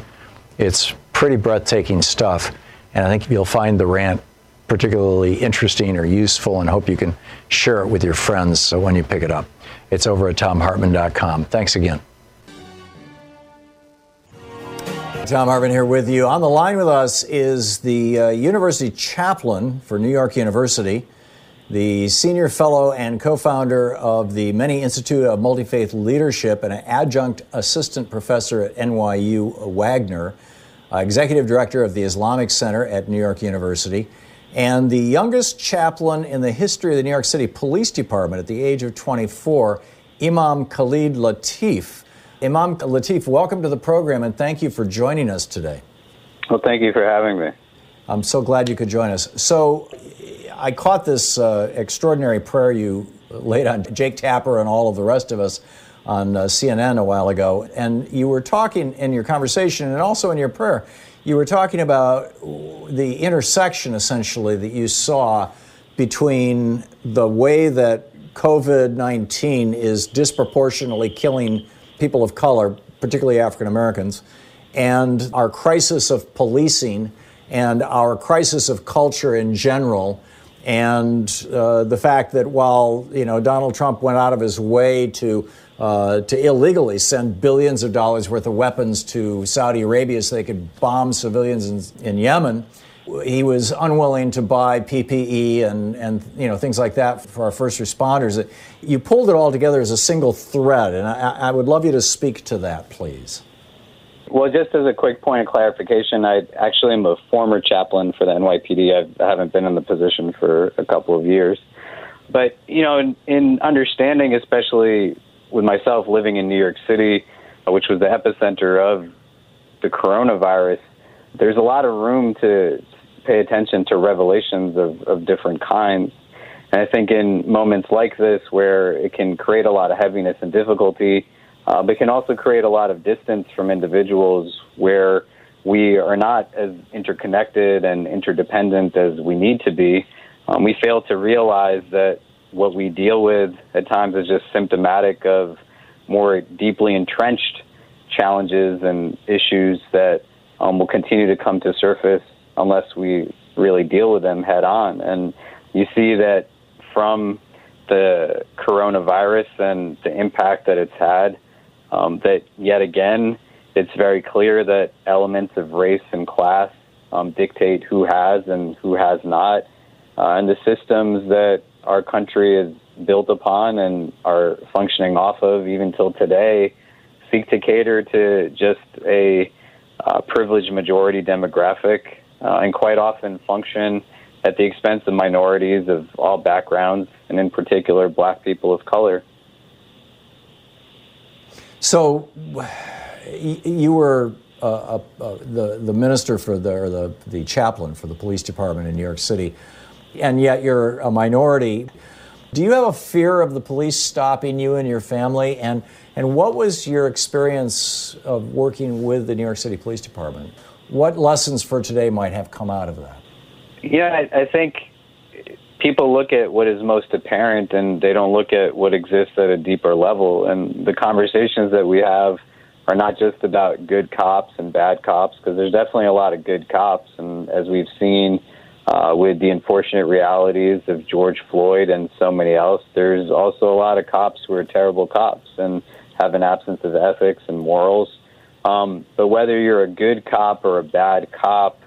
It's pretty breathtaking stuff. And I think you'll find the rant particularly interesting or useful and hope you can share it with your friends so when you pick it up. It's over at thomhartmann.com. Thanks again. Thom Hartmann here with you. On the line with us is the uh, university chaplain for New York University, the senior fellow and co founder of the Many Institute of Multi Faith Leadership, and an adjunct assistant professor at NYU Wagner, uh, executive director of the Islamic Center at New York University, and the youngest chaplain in the history of the New York City Police Department at the age of 24, Imam Khalid Latif. Imam Latif, welcome to the program and thank you for joining us today. Well, thank you for having me. I'm so glad you could join us. So, I caught this uh, extraordinary prayer you laid on Jake Tapper and all of the rest of us on uh, CNN a while ago, and you were talking in your conversation and also in your prayer, you were talking about the intersection essentially that you saw between the way that COVID 19 is disproportionately killing people of color, particularly African Americans, and our crisis of policing and our crisis of culture in general, and uh, the fact that while you know Donald Trump went out of his way to uh, to illegally send billions of dollars worth of weapons to Saudi Arabia so they could bomb civilians in, in Yemen, he was unwilling to buy PPE and, and you know things like that for our first responders. You pulled it all together as a single thread, and I, I would love you to speak to that, please. Well, just as a quick point of clarification, I actually am a former chaplain for the NYPD. I've, I haven't been in the position for a couple of years. But, you know, in, in understanding, especially with myself living in New York City, which was the epicenter of the coronavirus, there's a lot of room to pay attention to revelations of, of different kinds. And I think in moments like this, where it can create a lot of heaviness and difficulty, uh, but can also create a lot of distance from individuals where we are not as interconnected and interdependent as we need to be. Um, we fail to realize that what we deal with at times is just symptomatic of more deeply entrenched challenges and issues that um, will continue to come to surface unless we really deal with them head on. And you see that from the coronavirus and the impact that it's had, um, that yet again, it's very clear that elements of race and class um, dictate who has and who has not. Uh, and the systems that our country is built upon and are functioning off of, even till today, seek to cater to just a uh, privileged majority demographic uh, and quite often function at the expense of minorities of all backgrounds, and in particular, black people of color. So, you were uh, uh, uh, the the minister for the or the the chaplain for the police department in New York City, and yet you're a minority. Do you have a fear of the police stopping you and your family? And and what was your experience of working with the New York City Police Department? What lessons for today might have come out of that? Yeah, I, I think people look at what is most apparent and they don't look at what exists at a deeper level. And the conversations that we have are not just about good cops and bad cops, because there's definitely a lot of good cops. And as we've seen uh, with the unfortunate realities of George Floyd and so many else, there's also a lot of cops who are terrible cops and have an absence of ethics and morals. Um, but whether you're a good cop or a bad cop,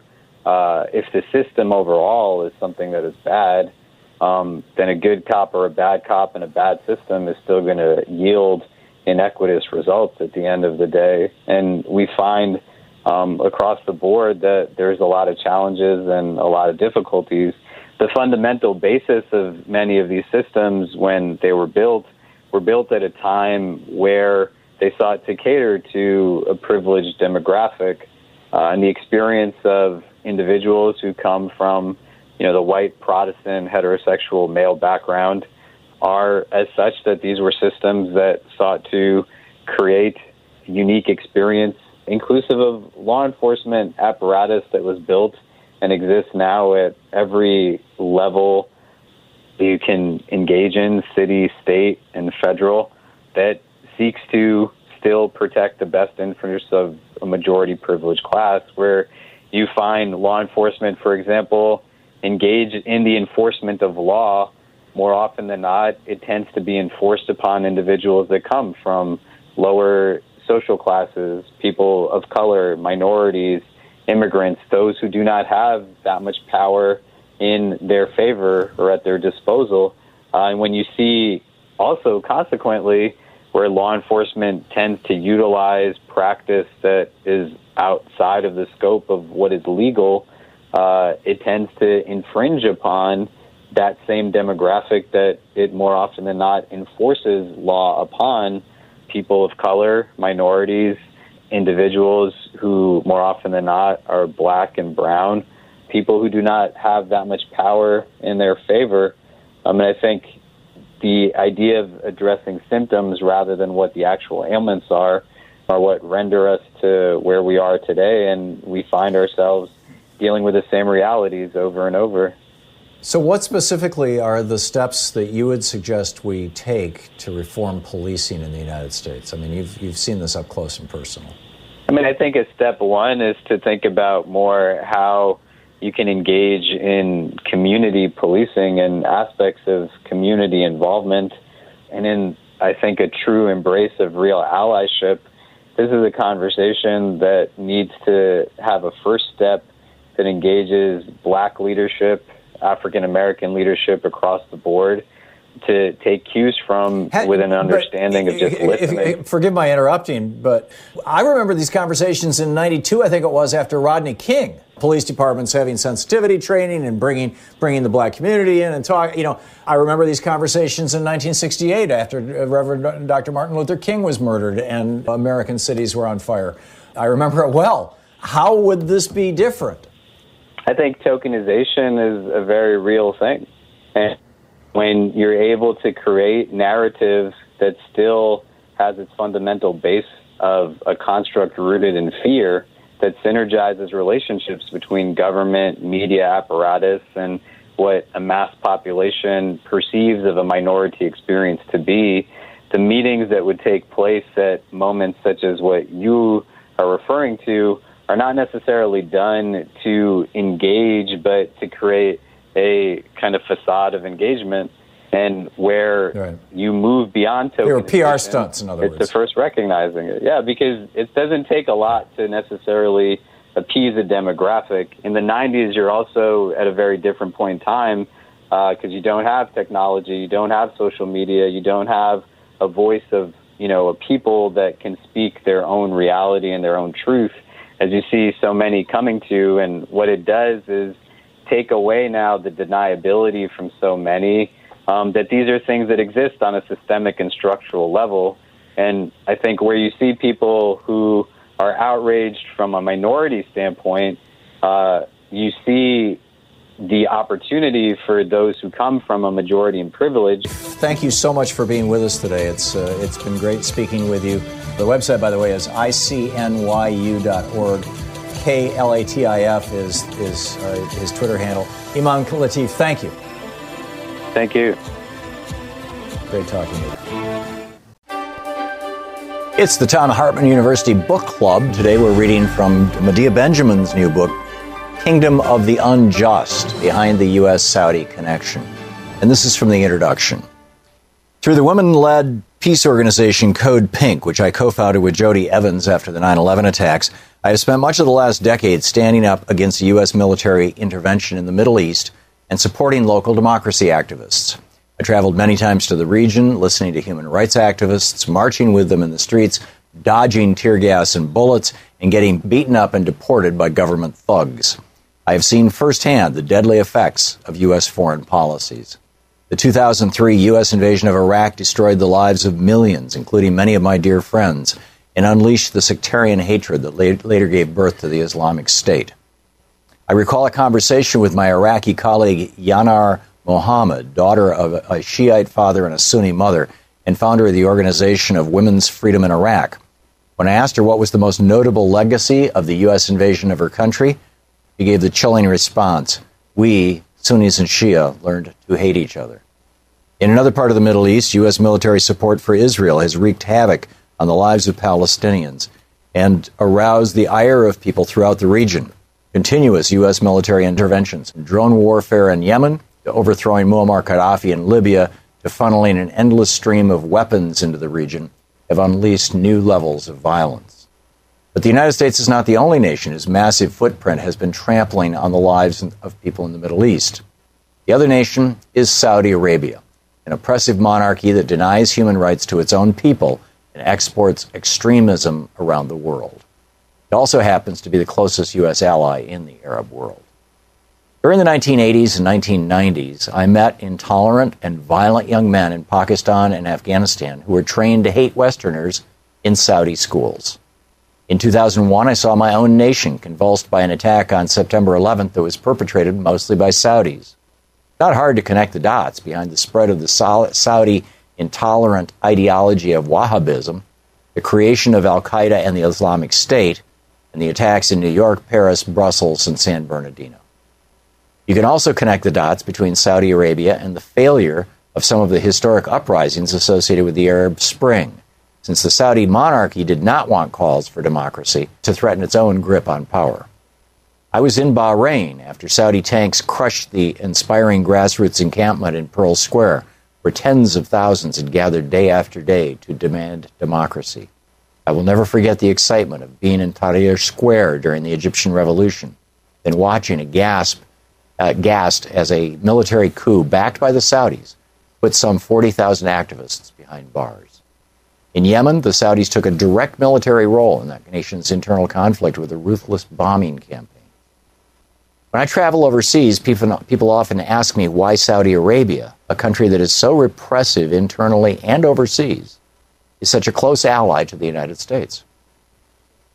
uh, if the system overall is something that is bad, um, then a good cop or a bad cop in a bad system is still going to yield inequitous results at the end of the day. And we find um, across the board that there's a lot of challenges and a lot of difficulties. The fundamental basis of many of these systems, when they were built, were built at a time where they sought to cater to a privileged demographic uh, and the experience of individuals who come from, you know, the white Protestant heterosexual male background are as such that these were systems that sought to create unique experience inclusive of law enforcement apparatus that was built and exists now at every level you can engage in, city, state, and federal, that seeks to still protect the best interests of a majority privileged class, where you find law enforcement, for example, engage in the enforcement of law more often than not, it tends to be enforced upon individuals that come from lower social classes, people of color, minorities, immigrants, those who do not have that much power in their favor or at their disposal. Uh, and when you see also, consequently, where law enforcement tends to utilize practice that is outside of the scope of what is legal, uh, it tends to infringe upon that same demographic that it more often than not enforces law upon people of color, minorities, individuals who more often than not are black and brown, people who do not have that much power in their favor. I mean, I think the idea of addressing symptoms rather than what the actual ailments are are what render us to where we are today, and we find ourselves dealing with the same realities over and over. So, what specifically are the steps that you would suggest we take to reform policing in the United States? I mean, you've, you've seen this up close and personal. I mean, I think a step one is to think about more how you can engage in community policing and aspects of community involvement. And in, I think, a true embrace of real allyship, this is a conversation that needs to have a first step that engages black leadership African American leadership across the board to take cues from with an understanding but, of just listening. If, if, forgive my interrupting, but I remember these conversations in 92, I think it was, after Rodney King. Police departments having sensitivity training and bringing bringing the black community in and talk. You know, I remember these conversations in 1968 after uh, Reverend Dr. Martin Luther King was murdered and American cities were on fire. I remember it well. How would this be different? I think tokenization is a very real thing. And when you're able to create narratives that still has its fundamental base of a construct rooted in fear that synergizes relationships between government, media apparatus, and what a mass population perceives of a minority experience to be, the meetings that would take place at moments such as what you are referring to are not necessarily done to engage, but to create a kind of facade of engagement. And where right. you move beyond tokenization, There were PR stunts, in other it's words. the first recognizing it. Yeah, because it doesn't take a lot to necessarily appease a demographic. In the 90s, you're also at a very different point in time because uh, you don't have technology, you don't have social media, you don't have a voice of you know a people that can speak their own reality and their own truth as you see so many coming to. And what it does is take away now the deniability from so many um, that these are things that exist on a systemic and structural level. And I think where you see people who are outraged from a minority standpoint, uh, you see the opportunity for those who come from a majority in privilege. Thank you so much for being with us today. It's uh, it's been great speaking with you. The website, by the way, is icnyu.org. K L A T I F is is uh, his Twitter handle. Imam Latif, thank you. Thank you. Great talking to you. It's the Thom Hartmann University Book Club. Today we're reading from Medea Benjamin's new book, Kingdom of the Unjust Behind the U.S. Saudi Connection. And this is from the introduction. Through the women led peace organization Code Pink, which I co founded with Jodie Evans after the 9 11 attacks, I have spent much of the last decade standing up against U.S. military intervention in the Middle East and supporting local democracy activists. I traveled many times to the region, listening to human rights activists, marching with them in the streets, dodging tear gas and bullets, and getting beaten up and deported by government thugs. I have seen firsthand the deadly effects of U.S. foreign policies. The 2003 U.S. invasion of Iraq destroyed the lives of millions, including many of my dear friends, and unleashed the sectarian hatred that later gave birth to the Islamic State. I recall a conversation with my Iraqi colleague Yanar Mohammed, daughter of a Shiite father and a Sunni mother, and founder of the Organization of Women's Freedom in Iraq. When I asked her what was the most notable legacy of the U.S. invasion of her country, she gave the chilling response We, Sunnis and Shia, learned to hate each other. In another part of the Middle East, U.S. military support for Israel has wreaked havoc on the lives of Palestinians and aroused the ire of people throughout the region. Continuous U.S. military interventions, drone warfare in Yemen, to overthrowing Muammar Gaddafi in Libya, to funneling an endless stream of weapons into the region, have unleashed new levels of violence. But the United States is not the only nation whose massive footprint has been trampling on the lives of people in the Middle East. The other nation is Saudi Arabia an oppressive monarchy that denies human rights to its own people and exports extremism around the world. It also happens to be the closest U.S. ally in the Arab world. During the 1980s and 1990s, I met intolerant and violent young men in Pakistan and Afghanistan who were trained to hate Westerners in Saudi schools. In 2001, I saw my own nation convulsed by an attack on September 11th that was perpetrated mostly by Saudis. Not hard to connect the dots behind the spread of the Saudi intolerant ideology of Wahhabism, the creation of Al Qaeda and the Islamic State, and the attacks in New York, Paris, Brussels, and San Bernardino. You can also connect the dots between Saudi Arabia and the failure of some of the historic uprisings associated with the Arab Spring, since the Saudi monarchy did not want calls for democracy to threaten its own grip on power. I was in Bahrain after Saudi tanks crushed the inspiring grassroots encampment in Pearl Square, where tens of thousands had gathered day after day to demand democracy. I will never forget the excitement of being in Tahrir Square during the Egyptian Revolution, and watching a gasp, uh, gassed as a military coup backed by the Saudis put some 40,000 activists behind bars. In Yemen, the Saudis took a direct military role in that nation's internal conflict with a ruthless bombing campaign. When I travel overseas, people, people often ask me why Saudi Arabia, a country that is so repressive internally and overseas, is such a close ally to the United States.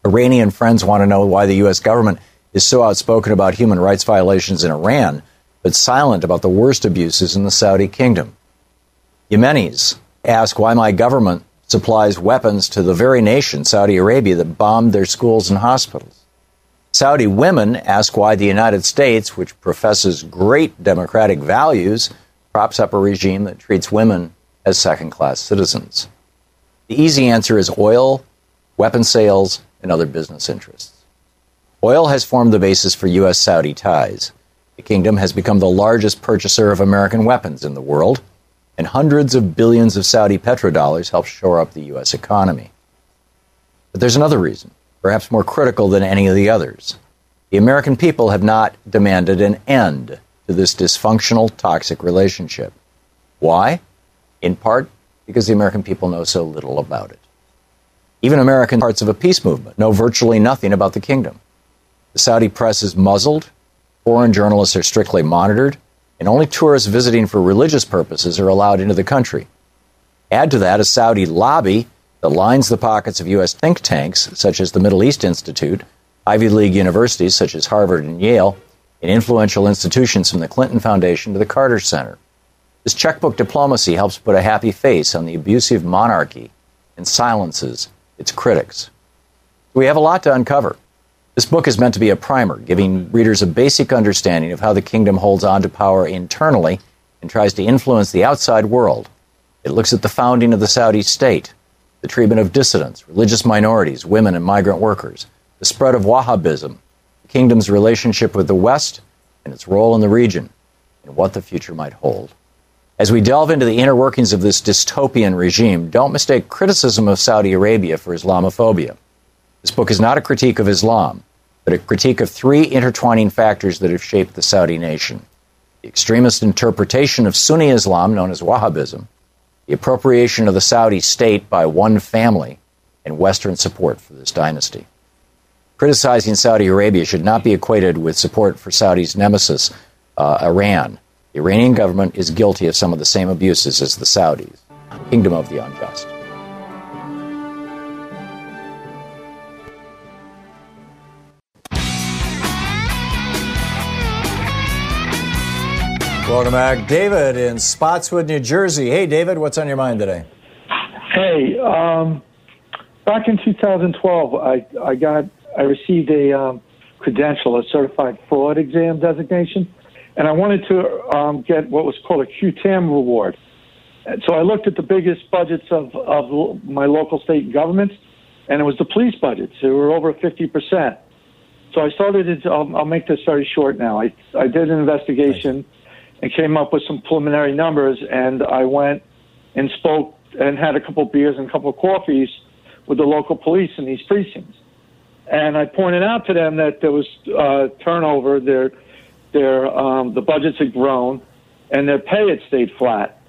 Iranian friends want to know why the U.S. government is so outspoken about human rights violations in Iran, but silent about the worst abuses in the Saudi kingdom. Yemenis ask why my government supplies weapons to the very nation, Saudi Arabia, that bombed their schools and hospitals. Saudi women ask why the United States, which professes great democratic values, props up a regime that treats women as second class citizens. The easy answer is oil, weapon sales, and other business interests. Oil has formed the basis for U.S. Saudi ties. The kingdom has become the largest purchaser of American weapons in the world, and hundreds of billions of Saudi petrodollars help shore up the U.S. economy. But there's another reason perhaps more critical than any of the others. The American people have not demanded an end to this dysfunctional, toxic relationship. Why? In part because the American people know so little about it. Even American parts of a peace movement know virtually nothing about the kingdom. The Saudi press is muzzled, foreign journalists are strictly monitored, and only tourists visiting for religious purposes are allowed into the country. Add to that a Saudi lobby that lines the pockets of U.S. think tanks, such as the Middle East Institute, Ivy League universities, such as Harvard and Yale, and influential institutions from the Clinton Foundation to the Carter Center. This checkbook diplomacy helps put a happy face on the abusive monarchy and silences its critics. We have a lot to uncover. This book is meant to be a primer, giving readers a basic understanding of how the kingdom holds on to power internally and tries to influence the outside world. It looks at the founding of the Saudi state, the treatment of dissidents, religious minorities, women, and migrant workers, the spread of Wahhabism, the kingdom's relationship with the West, and its role in the region, and what the future might hold. As we delve into the inner workings of this dystopian regime, don't mistake criticism of Saudi Arabia for Islamophobia. This book is not a critique of Islam, but a critique of three intertwining factors that have shaped the Saudi nation the extremist interpretation of Sunni Islam, known as Wahhabism, the appropriation of the Saudi state by one family, and Western support for this dynasty. Criticizing Saudi Arabia should not be equated with support for Saudi's nemesis, uh, Iran. The Iranian government is guilty of some of the same abuses as the Saudis, kingdom of the unjust. Welcome back. David in Spotswood, New Jersey. Hey, David, what's on your mind today? Hey, um, back in 2012, I, I got I received a um, credential, a certified fraud exam designation, and I wanted to um, get what was called a qui tam reward. So I looked at the biggest budgets of, of my local state governments, and it was the police budgets. They were over 50%. So I started, I'll, I'll make this very short now. I, I did an investigation and came up with some preliminary numbers, and I went and spoke and had a couple beers and a couple of coffees with the local police in these precincts. And I pointed out to them that there was uh, turnover, their, their, um, the budgets had grown, and their pay had stayed flat,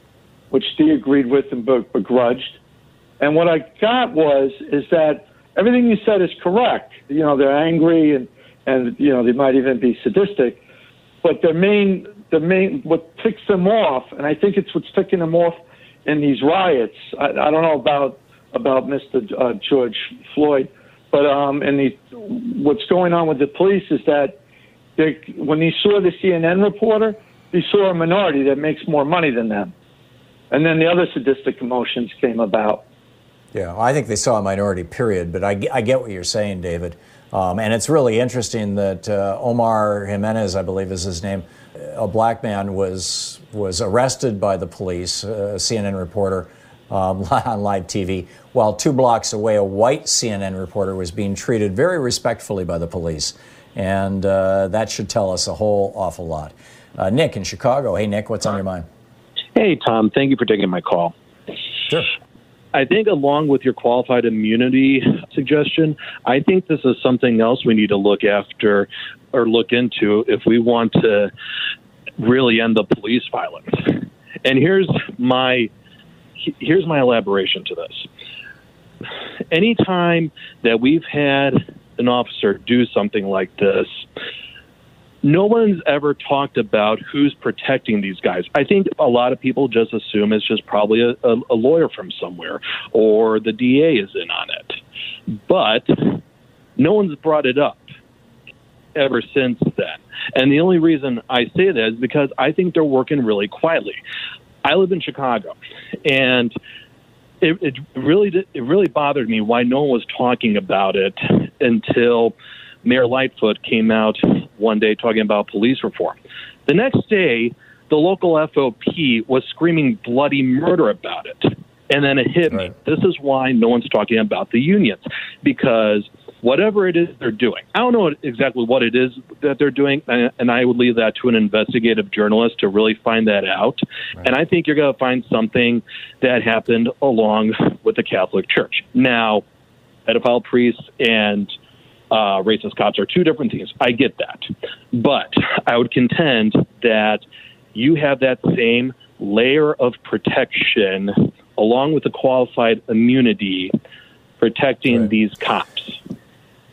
which they agreed with and begrudged. And what I got was is that everything you said is correct. You know, they're angry and and you know they might even be sadistic, but their main the main what ticks them off, and I think it's what's ticking them off in these riots. I, I don't know about about Mr. Uh, George Floyd, but um, and the what's going on with the police is that they, when they saw the CNN reporter, they saw a minority that makes more money than them, and then the other sadistic emotions came about. Yeah, I think they saw a minority, period. But I, I get what you're saying, David. Um, and it's really interesting that uh, Omar Jimenez, I believe is his name, a black man, was was arrested by the police, a CNN reporter, um, on live TV, while two blocks away, a white CNN reporter was being treated very respectfully by the police. And uh, that should tell us a whole awful lot. Uh, Nick in Chicago. Hey, Nick, what's on your mind? Hey, Thom. Thank you for taking my call. Sure. I think, along with your qualified immunity suggestion, I think this is something else we need to look after or look into if we want to really end the police violence. And here's my here's my elaboration to this. Anytime that we've had an officer do something like this, no one's ever talked about who's protecting these guys. I think a lot of people just assume it's just probably a, a, a lawyer from somewhere or the DA is in on it. But no one's brought it up ever since then. And the only reason I say that is because I think they're working really quietly. I live in Chicago, and it, it really it really bothered me why no one was talking about it until Mayor Lightfoot came out one day talking about police reform. The next day, the local FOP was screaming bloody murder about it. And then it hit right. me. This is why no one's talking about the unions, because whatever it is they're doing, I don't know exactly what it is that they're doing, and I would leave that to an investigative journalist to really find that out. Right. And I think you're going to find something that happened along with the Catholic Church. Now, pedophile priests and uh, racist cops are two different things. I get that. But I would contend that you have that same layer of protection along with the qualified immunity protecting right. these cops.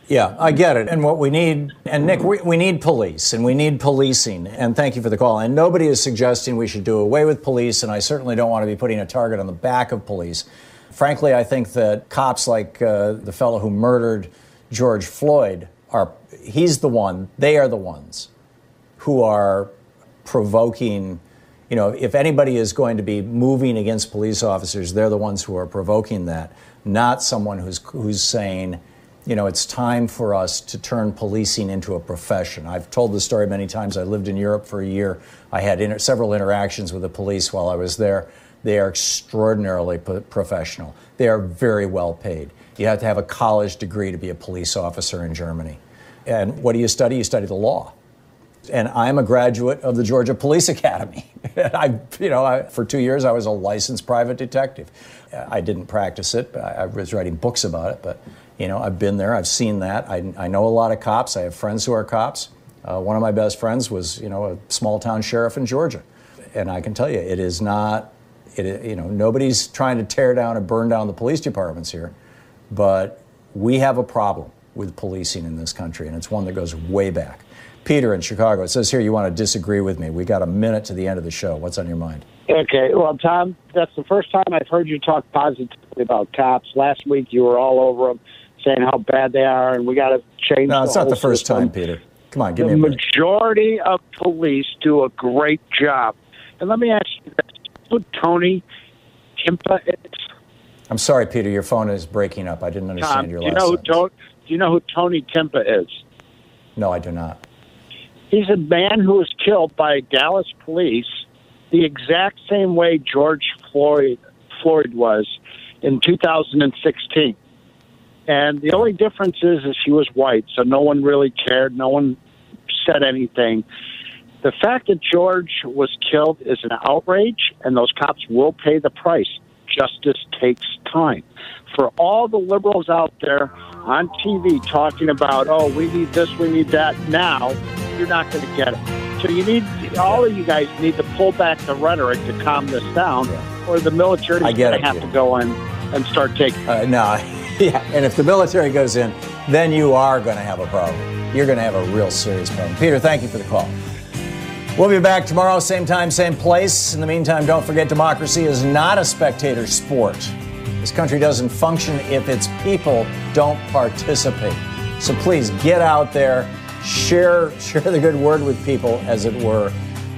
Yeah, I get it. And what we need, and Nick, we, we need police and we need policing. And thank you for the call. And nobody is suggesting we should do away with police, and I certainly don't want to be putting a target on the back of police. Frankly, I think that cops like uh, the fellow who murdered George Floyd are he's the one, they are the ones who are provoking you know, if anybody is going to be moving against police officers, they're the ones who are provoking that, not someone who's who's saying, you know, it's time for us to turn policing into a profession. I've told this story many times. I lived in Europe for a year. I had inter- several interactions with the police while I was there. They are extraordinarily professional. They are very well paid. You have to have a college degree to be a police officer in Germany. And what do you study? You study the law. And I'm a graduate of the Georgia Police Academy. I, you know, I, for two years I was a licensed private detective. I didn't practice it. I, I was writing books about it, but you know, I've been there. I've seen that. I, I know a lot of cops. I have friends who are cops. Uh, one of my best friends was, you know, a small town sheriff in Georgia, and I can tell you, it is not. It, you know, nobody's trying to tear down and burn down the police departments here. But we have a problem with policing in this country, and it's one that goes way back. Peter in Chicago, it says here you want to disagree with me. We got a minute to the end of the show. What's on your mind? Okay, well, Thom, that's the first time I've heard you talk positively about cops. Last week you were all over them, saying how bad they are, and we got to change. No, it's not the first system. time, Peter. Come on, give the me a break. majority of police do a great job. And let me ask you this: who Tony Timpa is? I'm sorry, Peter. Your phone is breaking up. I didn't understand Thom, your do you last know who to- do you know who Tony Timpa is? No, I do not. He's a man who was killed by Dallas police the exact same way George Floyd Floyd was in 2016. And the only difference is, is she was white, so no one really cared. No one said anything. The fact that George was killed is an outrage, and those cops will pay the price. Justice takes time. For all the liberals out there on TV talking about, oh, we need this, we need that now, you're not going to get it. So you need, all of you guys need to pull back the rhetoric to calm this down, or the military is going to have to go in and start taking. Uh, no, yeah, and if the military goes in, then you are going to have a problem. You're going to have a real serious problem. Peter, thank you for the call. We'll be back tomorrow, same time, same place. In the meantime, don't forget democracy is not a spectator sport. This country doesn't function if its people don't participate. So please get out there, share share the good word with people, as it were,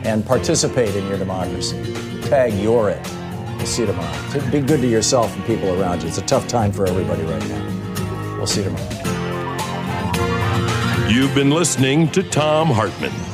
and participate in your democracy. Tag you're it. We'll see you tomorrow. Be good to yourself and people around you. It's a tough time for everybody right now. We'll see you tomorrow. You've been listening to Thom Hartmann.